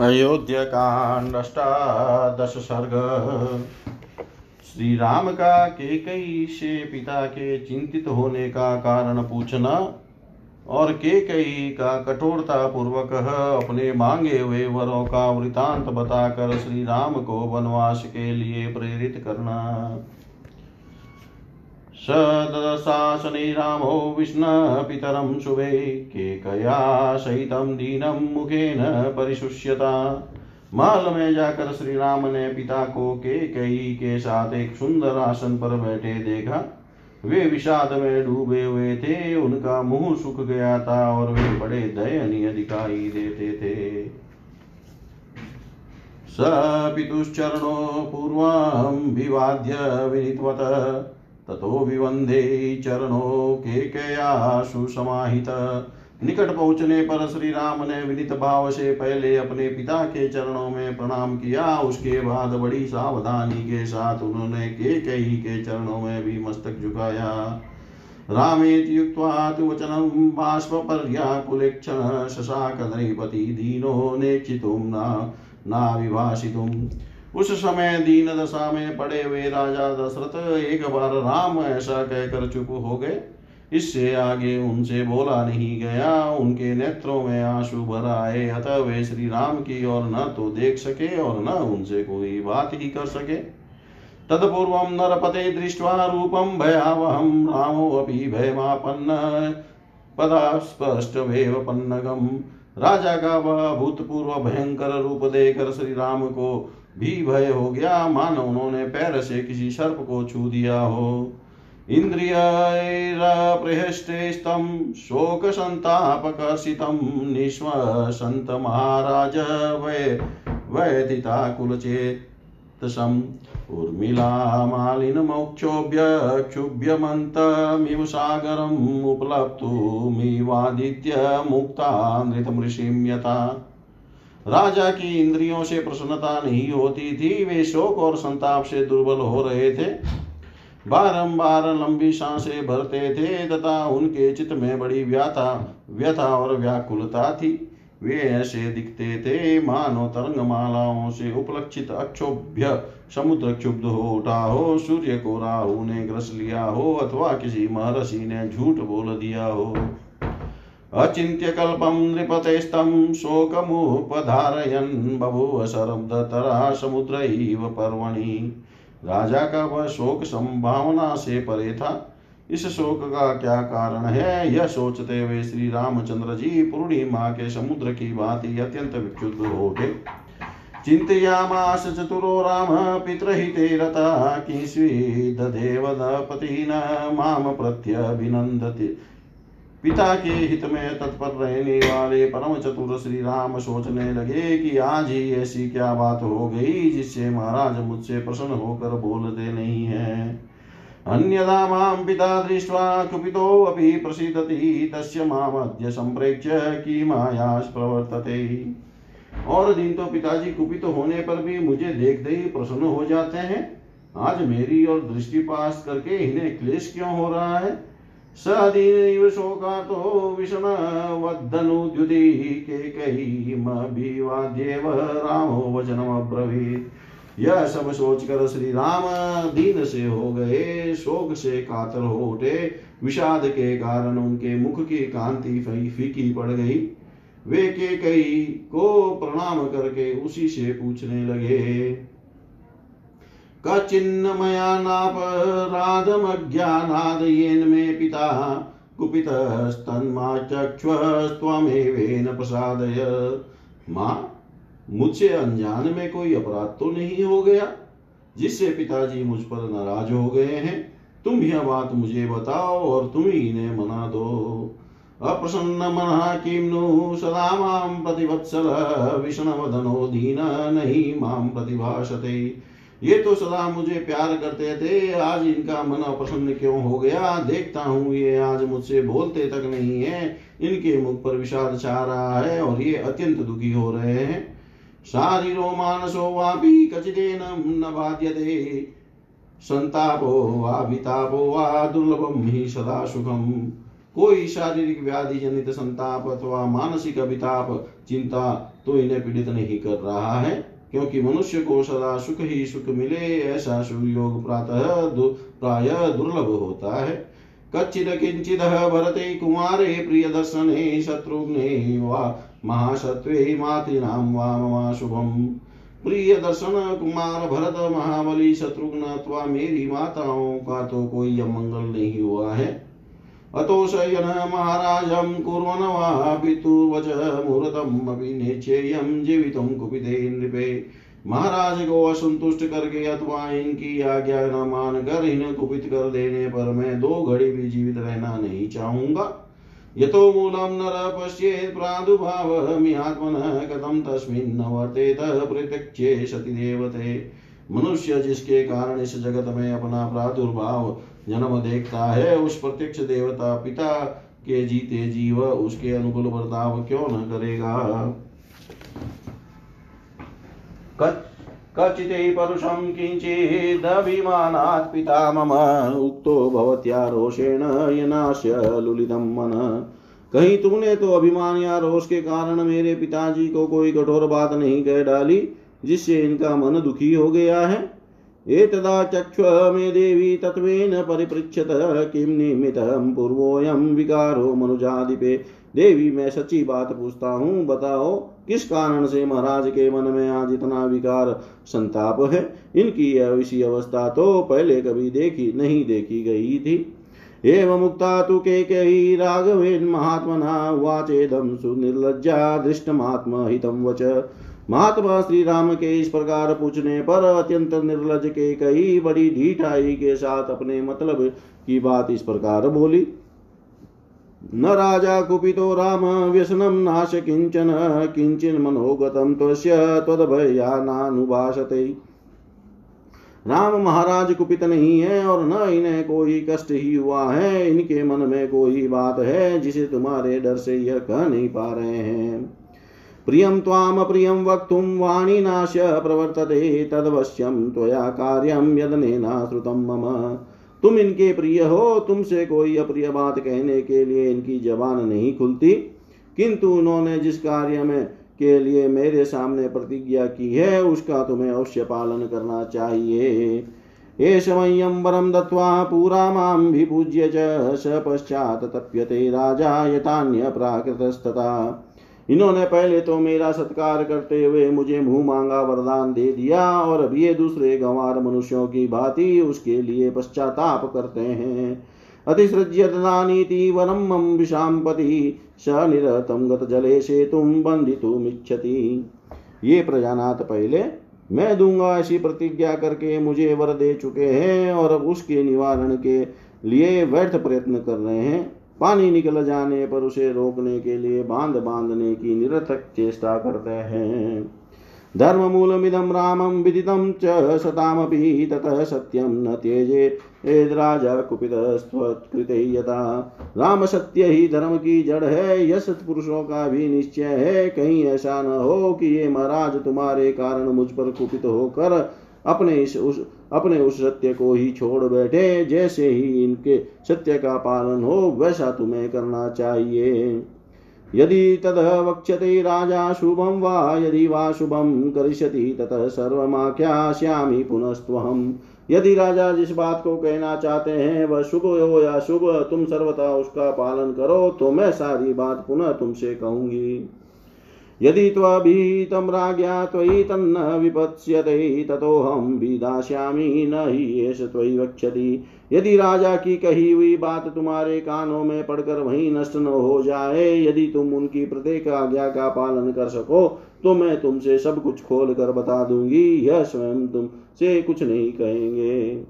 अयोध्याकांड सर्ग श्री राम का केकई से पिता के चिंतित होने का कारण पूछना और केकई का कठोरता पूर्वक अपने मांगे हुए वरों का वृतांत बताकर श्री राम को वनवास के लिए प्रेरित करना। सदशासने रामो विष्णपितरं शुभे केकया सहितं दीनं मुखेन परिशुष्यता। महल में जाकर श्री राम ने पिता को के कई के साथ एक सुंदर आसन पर बैठे देखा। वे विषाद में डूबे हुए थे, उनका मुँह सूख गया था और वे बड़े दयनीय दिखाई देते थे। स पितुश्चरणो पूर्वं विवाद्य विनित्वत। ततो विवंदे चरणों के कया सुसमाहित निकट पहुँचने पर श्री राम ने विनित भाव से पहले अपने पिता के चरणों में प्रणाम किया। उसके बाद बड़ी सावधानी के साथ उन्होंने के कई के चरणों में भी मस्तक झुकाया। रामेति युक्त्वा तु वचनं बाष्पर्याकुलेक्षण शशाक नृपति दीनो नेक्षितुं न नाविभाषितुम् उस समय दीन दशा में पड़े हुए राजा दशरथ एक बार राम ऐसा कहकर चुप हो गए। इससे आगे उनसे बोला नहीं गया। उनके नेत्रों में आँसू भर आए। अतः वे श्री राम की ओर न तो देख सके और न उनसे कोई बात ही कर सके। तत्पूर्व नरपते दृष्ट्वा रूपम भयावहम रामोऽपि भयमापन्न। पदा स्पष्टमेव पन्नगम। राजा का वह भूतपूर्व भयंकर रूप देकर श्री राम को भी भय हो गया। मानो उन्होंने पैर से किसी सर्प को छू दिया हो। इन्द्रियैरप्रहष्टेस्तं शोकसन्तापकर्षितं महाराज वै वैदिताकुलचेतसम् उर्मिलामालिनमौक्षोभ्य क्षुभ्यमन्तमिव सागरम् उपलप्तुमिवादित्य मुक्ता नृतमृषिं यथा राजा की इंद्रियों से प्रसन्नता नहीं होती थी, वे शोक और संताप से दुर्बल हो रहे थे। बारंबार लंबी साँसें भरते थे तथा उनके चित्त में बड़ी व्याथा, व्यथा और व्याकुलता थी। वे ऐसे दिखते थे, मानो तरंग मालाओं से उपलक्षित अक्षोभ्य समुद्र क्षुब्ध हो उठा हो, सूर्य को राहु ने ग्रस लिया हो अथवा किसी महर्षि ने झूठ बोल दिया हो। अचिन्त्यकल्पं नृपतेस्तं शोकमुपधारयन् बभूव शरब्दतरा समुद्र इव पर्वणि। राजा का वह शोक संभावना से परे था। इस शोक का क्या कारण है, यह सोचते हुए श्री रामचंद्र जी पूर्णिमा के समुद्र की भांति अत्यंत विक्षुब्ध हो उठे। चिन्तयामास चतुरो राम, पितृहिते रता किंस्विददेवदपतिन माम प्रत्यभिनन्दति। पिता के हित में तत्पर रहने वाले परम चतुर श्री राम सोचने लगे कि आज ही ऐसी क्या बात हो गई जिससे महाराज मुझसे प्रसन्न होकर बोलते नहीं है। अन्यदा माँ पिता दृष्ट्वा कुपितोऽपि प्रसीदति, तस्य मामद्य सम्प्रेक्ष्य की माया प्रवर्तते। और दिन तो पिताजी कुपित तो होने पर भी मुझे देखते ही प्रसन्न हो जाते हैं। आज मेरी और दृष्टिपात करके इन्हें क्लेश क्यों हो रहा है? सदीनैव शोकातो विषणवद्धनुद्युति केकैमभिवाद्येव रामो वचनमब्रवीत्। यह सब सोचकर श्री राम दीन से हो गए, शोक से कातर हो उठे। विषाद के कारण उनके मुख की कांति फीकी पड़ गई। वे के कई को प्रणाम करके उसी से पूछने लगे कचिन्मया नापराधमज्ञानादयेन मे पिता कुपितस्तन्माचक्ष्वस्त्वमेवेन प्रसादय। माँ, मुझसे अनजान में कोई अपराध तो नहीं हो गया, जिससे पिताजी मुझ पर नाराज़ हो गए हैं। तुम यह बात मुझे बताओ और तुम ही इन्हें मना दो। अप्रसन्न मनः किं नु सदा माँ प्रतिवत्सल, विष्णवदनो दीन, नहीं माँ प्रतिभाषते। ये तो सदा मुझे प्यार करते थे, आज इनका मन अप्रसन्न क्यों हो गया? देखता हूँ ये आज मुझसे बोलते तक नहीं है। इनके मुख पर विषाद छा रहा है और ये अत्यंत दुखी हो रहे हैं। शारीरो मानसो वापि कचिदेन न बाध्यते संतापो वितापो वा दुर्लभम ही सदा सुखम। कोई शारीरिक व्याधि जनित संताप अथवा मानसिक अभिताप, चिंता तो इन्हें पीड़ित नहीं कर रहा है। क्योंकि मनुष्य को सदा सुख ही सुख मिले, ऐसा सुयोग प्रातः प्राय दुर्लभ होता है। कच्चिद किंचिद भरते कुमारे प्रिय दर्शने शत्रुघ्ने वा महासत्वे मातृनाम वा ममा प्रिय दर्शन कुमार भरत महाबली शत्रुघ्न अथवा मेरी माताओं का तो कोई अमंगल नहीं हुआ है। अतो शयन महाराजं कुर्वन् वा पितुर्वच मुहूर्तमपि निश्चेयं जीवितुं कुपिते नृपे। महाराज को असंतुष्ट करके अथवा इनकी आज्ञा न मान कर इन्हें कुपित कर देने पर मैं दो घड़ी भी जीवित रहना नहीं चाहूँगा। यतो मूलं नर पश्येत् प्रादुर्भावमिहात्मनः तस्मिन् वर्तेत प्रत्यक्षे सति देवते। मनुष्य जिसके कारण इस जगत में अपना प्रादुर्भाव जन्म देखता है उस प्रत्यक्ष देवता पिता के जीते जीव, उसके अनुकूल बर्ताव क्यों न करेगा? कचिते परुषं किञ्चिदभिमानात् पिता मम उक्तो भवत्या रोषेण यनास्य लुलितं मन। कहीं तुमने तो अभिमान या रोष के कारण मेरे पिताजी को कोई कठोर बात नहीं कह डाली, जिससे इनका मन दुखी हो गया है? एतदा चक्ष मे देवी तत्वेन परिपृच्छत किम निमित्तं पूर्वोऽयं विकारो मनुजाधिपे देवी, मैं सच्ची बात पूछता हूँ, बताओ, किस कारण से महाराज के मन में आज इतना विकार संताप है? इनकी ऐसी अवस्था तो पहले कभी देखी नहीं देखी गई थी। एवं मुक्ता तु केकयी राघवेन महात्मना वाचेदं सुनिर्लज्जा दृष्टमात्महितं वच। महात्मा श्री राम के इस प्रकार पूछने पर अत्यंत निर्लज के कई बड़ी ढीठाई के साथ अपने मतलब की बात इस प्रकार बोली। न राजा कुपितो राम व्यसनम नाश किंचन किंचन मनोगतं त्वस्य त्वदभयानानुभाषते राम महाराज कुपित नहीं है और न इन्हें कोई कष्ट ही हुआ है, इनके मन में कोई बात है जिसे तुम्हारे डर से यह कह नहीं पा रहे हैं। प्रियं त्वामप्रियं वक्तुं वाणीनाश्य प्रवर्तते तदवश्यं त्वया कार्यं यदनेनाश्रुतं मम। तुम इनके प्रिय हो, तुमसे कोई अप्रिय बात कहने के लिए इनकी जबान नहीं खुलती। किंतु उन्होंने जिस कार्य में के लिए मेरे सामने प्रतिज्ञा की है, उसका तुम्हें अवश्य पालन करना चाहिए। एष मह्यं वरं दत्त्वा पुरा माँ विपूज्य च स पश्चात् तप्यते राजा यथान्यप्राकृतस्तथा। इन्होंने पहले तो मेरा सत्कार करते हुए मुझे मुँह मांगा, वरदान दे दिया और अब ये दूसरे गंवार मनुष्यों की भांति उसके लिए पश्चाताप करते हैं। अतिसृज्य ददानीति वरम मम विशाम्पति, स निरतं गत जले से तुम बंधितुमिच्छति ये प्रजानाथ पहले, मैं दूँगा ऐसी प्रतिज्ञा करके मुझे वर दे चुके हैं और अब उसके निवारण के लिए व्यर्थ प्रयत्न कर रहे हैं। पानी निकल जाने पर उसे रोकने के लिए बाँध बांधने की निरर्थक चेष्टा करते हैं। धर्ममूलमिदं रामं विदितं च शतामपि ततः सत्यं न त्यजे। राजा कुपितस्त्वत्कृते यथा। राम सत्य ही धर्म की जड़ है, यश पुरुषों का भी निश्चय है। कहीं ऐसा न हो कि ये महाराज तुम्हारे कारण मुझ पर कुपित होकर अपने इस उस अपने उस सत्य को ही छोड़ बैठे, जैसे ही इनके सत्य का पालन हो, वैसा तुम्हें करना चाहिए। यदि तद वक्ष्यते राजा शुभं वा, यदि वा शुभं करिष्यति, ततः सर्वमाख्यास्यामि यदि राजा जिस बात को कहना चाहते हैं, वह शुभ हो या शुभ तुम सर्वथा उसका पालन करो तो मैं सारी बात पुनः तुमसे कहूँगी। यदि त्वभीतं राज्ञा त्वयि तन्न विपत्स्यते, ततोऽहं विदास्यामि न हि एष त्वयि वक्ष्यति यदि राजा की कही हुई बात तुम्हारे कानों में पड़कर वहीं नष्ट न हो जाए, यदि तुम उनकी प्रत्येक आज्ञा का पालन कर सको तो मैं तुमसे सब कुछ खोल कर बता दूँगी, यह स्वयं तुम से कुछ नहीं कहेंगे।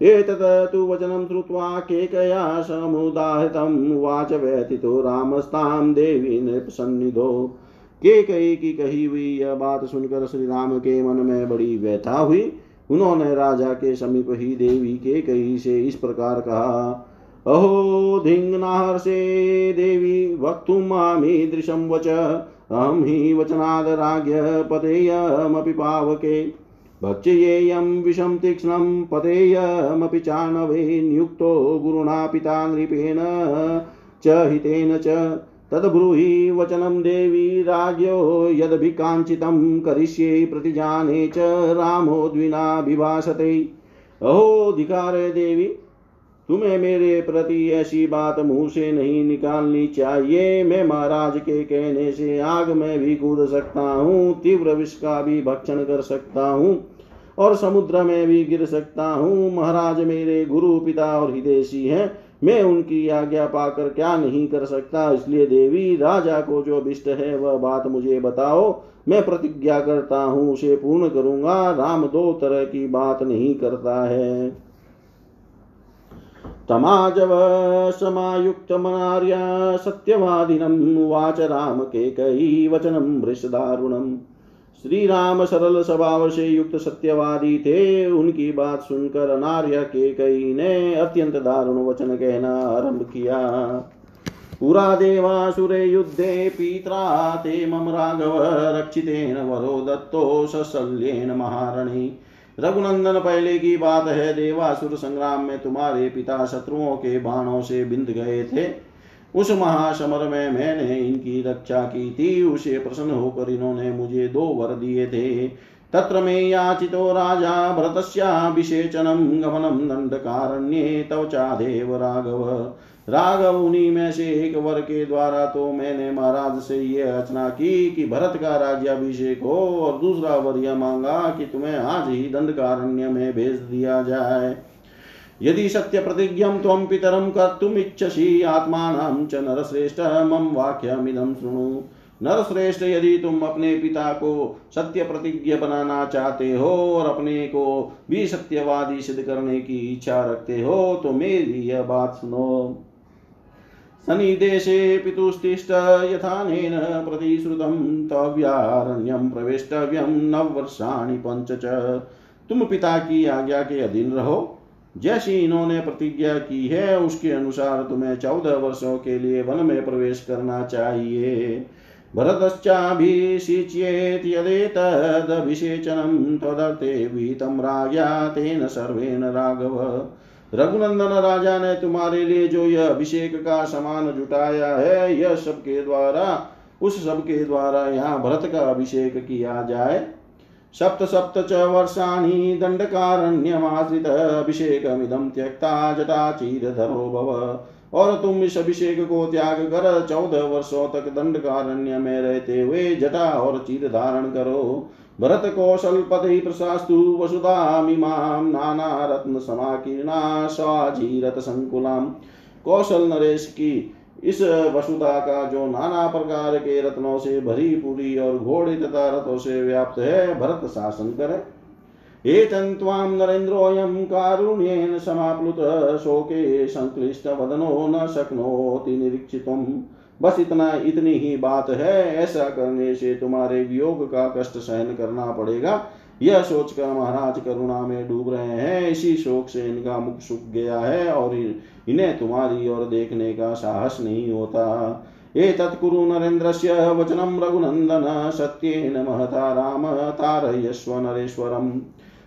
एतत् तु वचनं श्रुत्वा केकया समुदाहृतं, वाच व्यथितो रामस्तां देवी नृपसन्निधो। के कई की कही हुई यह बात सुनकर श्री राम के मन में बड़ी व्यथा हुई। उन्होंने राजा के समीप ही देवी के कही से इस प्रकार कहा, अहो धिङ्नाहर्षे देवी वक्तुमामीदृशं वच। अहं हि वचनाद राज्ञ पतेयमपि पावके। भक्ष्येयं विषं तीक्ष्णं पतेयमपि चाणवे, नियुक्तो गुरुणा पिता नृपेण च हितेन च। तद्ब्रूहि वचनं देवी राज्ञो यदभिकाञ्चितं करिष्ये प्रतिजाने च अहो, धिकारे देवी, तुम्हें मेरे प्रति ऐसी बात मुँह से नहीं निकालनी चाहिए। मैं महाराज के कहने से आग में भी कूद सकता हूँ, तीव्र विष का भी भक्षण कर सकता हूँ, और समुद्र में भी गिर सकता हूँ। महाराज मेरे गुरु पिता और हिदेशी हैं। मैं उनकी आज्ञा पाकर क्या नहीं कर सकता? इसलिए देवी, राजा को जो अभिष्ट है, वह बात मुझे बताओ। मैं प्रतिज्ञा करता हूँ, उसे पूर्ण करूँगा। राम दो तरह की बात नहीं करता है। तमाजव समायुक्तमनार्य सत्यवादिनम् वाच राम केकयी वचनं वृषदारुणम् श्री राम सरल स्वभाव से युक्त सत्यवादी थे। उनकी बात सुनकर अनार्य के कई ने अत्यंत दारुण वचन कहना आरंभ किया। पुरा देवासुरे युद्धे पीत्रा ते मम राघव रक्षितेन वरो दत्तो सशल्येन महारणी। रघुनंदन पहले की बात है, देवासुर संग्राम में तुम्हारे पिता शत्रुओं के बाणों से बिंद गए थे। उस महासमर में मैंने इनकी रक्षा की थी। उसे प्रसन्न होकर इन्होंने मुझे दो वर दिए थे। तत्र मे याचितो राजा भरतस्याभिषेचनं गमनं दण्डकारण्ये तव चादेव राघव। राघव उन्हीं में से एक वर के द्वारा तो मैंने महाराज से ये रचना की कि भरत का राज्याभिषेक हो और दूसरा वर यह मांगा कि तुम्हें आज ही दंडकारण्य में भेज दिया जाए। यदि सत्य प्रतिज्ञम त्वं पितरं कर्तुमिच्छसि, आत्मानं च नरश्रेष्ठ, मम वाक्यमिदं शृणु। नरश्रेष्ठ, यदि तुम अपने पिता को सत्य प्रतिज्ञ बनाना चाहते हो और अपने को भी सत्यवादी सिद्ध करने की इच्छा रखते हो तो मेरी यह बात सुनो। सनिदेशे पितुस्तिष्ठ, यथानेन प्रतिश्रुतं तव्यारण्यं प्रवेष्टव्यं नववर्षाणि पञ्च च। तुम पिता की आज्ञा के अधीन रहो। जैसी इन्होंने प्रतिज्ञा की है, उसके अनुसार तुम्हें चौदह वर्षों के लिए वन में प्रवेश करना चाहिए। भरतश्चाभिषिच्येत् यदेतदभिषेचनं त्वदर्थे वीतं राज्ञा तेन सर्वेण राघव। रघुनंदन राजा ने तुम्हारे लिए जो यह अभिषेक का समान जुटाया है, यह सबके द्वारा, उस सबके द्वारा यहाँ भरत का अभिषेक किया जाए। सप्त सप्त च वर्षाणि दण्डकारण्यमाश्रित अभिषेकमिदं त्यक्ता जटाचीरधरो भव। और तुम इस अभिषेक को त्याग कर चौदह वर्षों तक दंडकारण्य में रहते हुए जटा और चीर धारण करो। भरत कौशल पति प्रशास्तु वसुधामिमां नाना रत्न समाकीर्णा स्वाजीरत संकुलाम कौशल नरेश की इस वसुधा का जो नाना प्रकार के रत्नों से भरी पूरी और घोड़े तथा रथों से व्याप्त है, भरत शासन करे। एतन्त्वां नरेन्द्रोऽयं कारुण्येन समाप्लुतः, शोके संक्लिष्टवदनो न शक्नोति निरीक्षितुम् बस इतना, इतनी ही बात है, ऐसा करने से तुम्हारे वियोग का कष्ट सहन करना पड़ेगा। यह सोचकर महाराज करुणा में डूब रहे हैं। इसी शोक से इनका मुख सूख गया है और इन्हें तुम्हारी ओर देखने का साहस नहीं होता। एतत्कुरु नरेन्द्रस्य वचनं रघुनन्दन सत्येन महता राम तारयस्व नरेश्वरम्।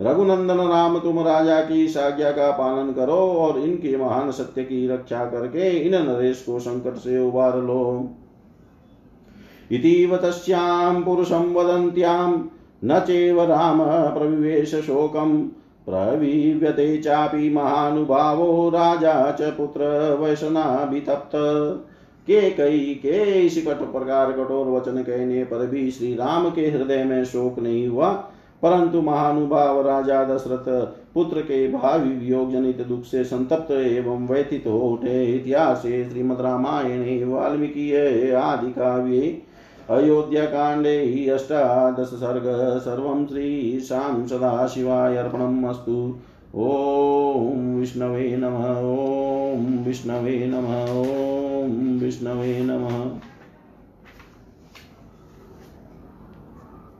रघुनंदन राम, तुम राजा की आज्ञा का पालन करो और इनके महान सत्य की रक्षा करके इन नरेश को संकट से उबार लो। इतीव तस्यां पुरुषं वदन्त्यां न चैव राम प्रविवेश शोकम् प्रवीव्यते चापि महानुभावो राजा च पुत्र वैशनाभितप्त। के कई, के इस कट प्रकार कठोर वचन कहने पर भी श्री राम के हृदय में शोक नहीं हुआ? परंतु महानुभाव राजा दशरथ पुत्र के भावी वियोग जनित दुख से संतप्त एवं व्यथित हो उठे। इतिहास श्रीमद रामायणे, वाल्मीकि, आदि काव्ये अयोध्याकाण्डे हि अष्टादशसर्ग, सर्वं श्रीशां सदाशिवाय अर्पणम् अस्तु ॐ विष्णवे नमः, ॐ विष्णवे नमः, ॐ विष्णवे नमः।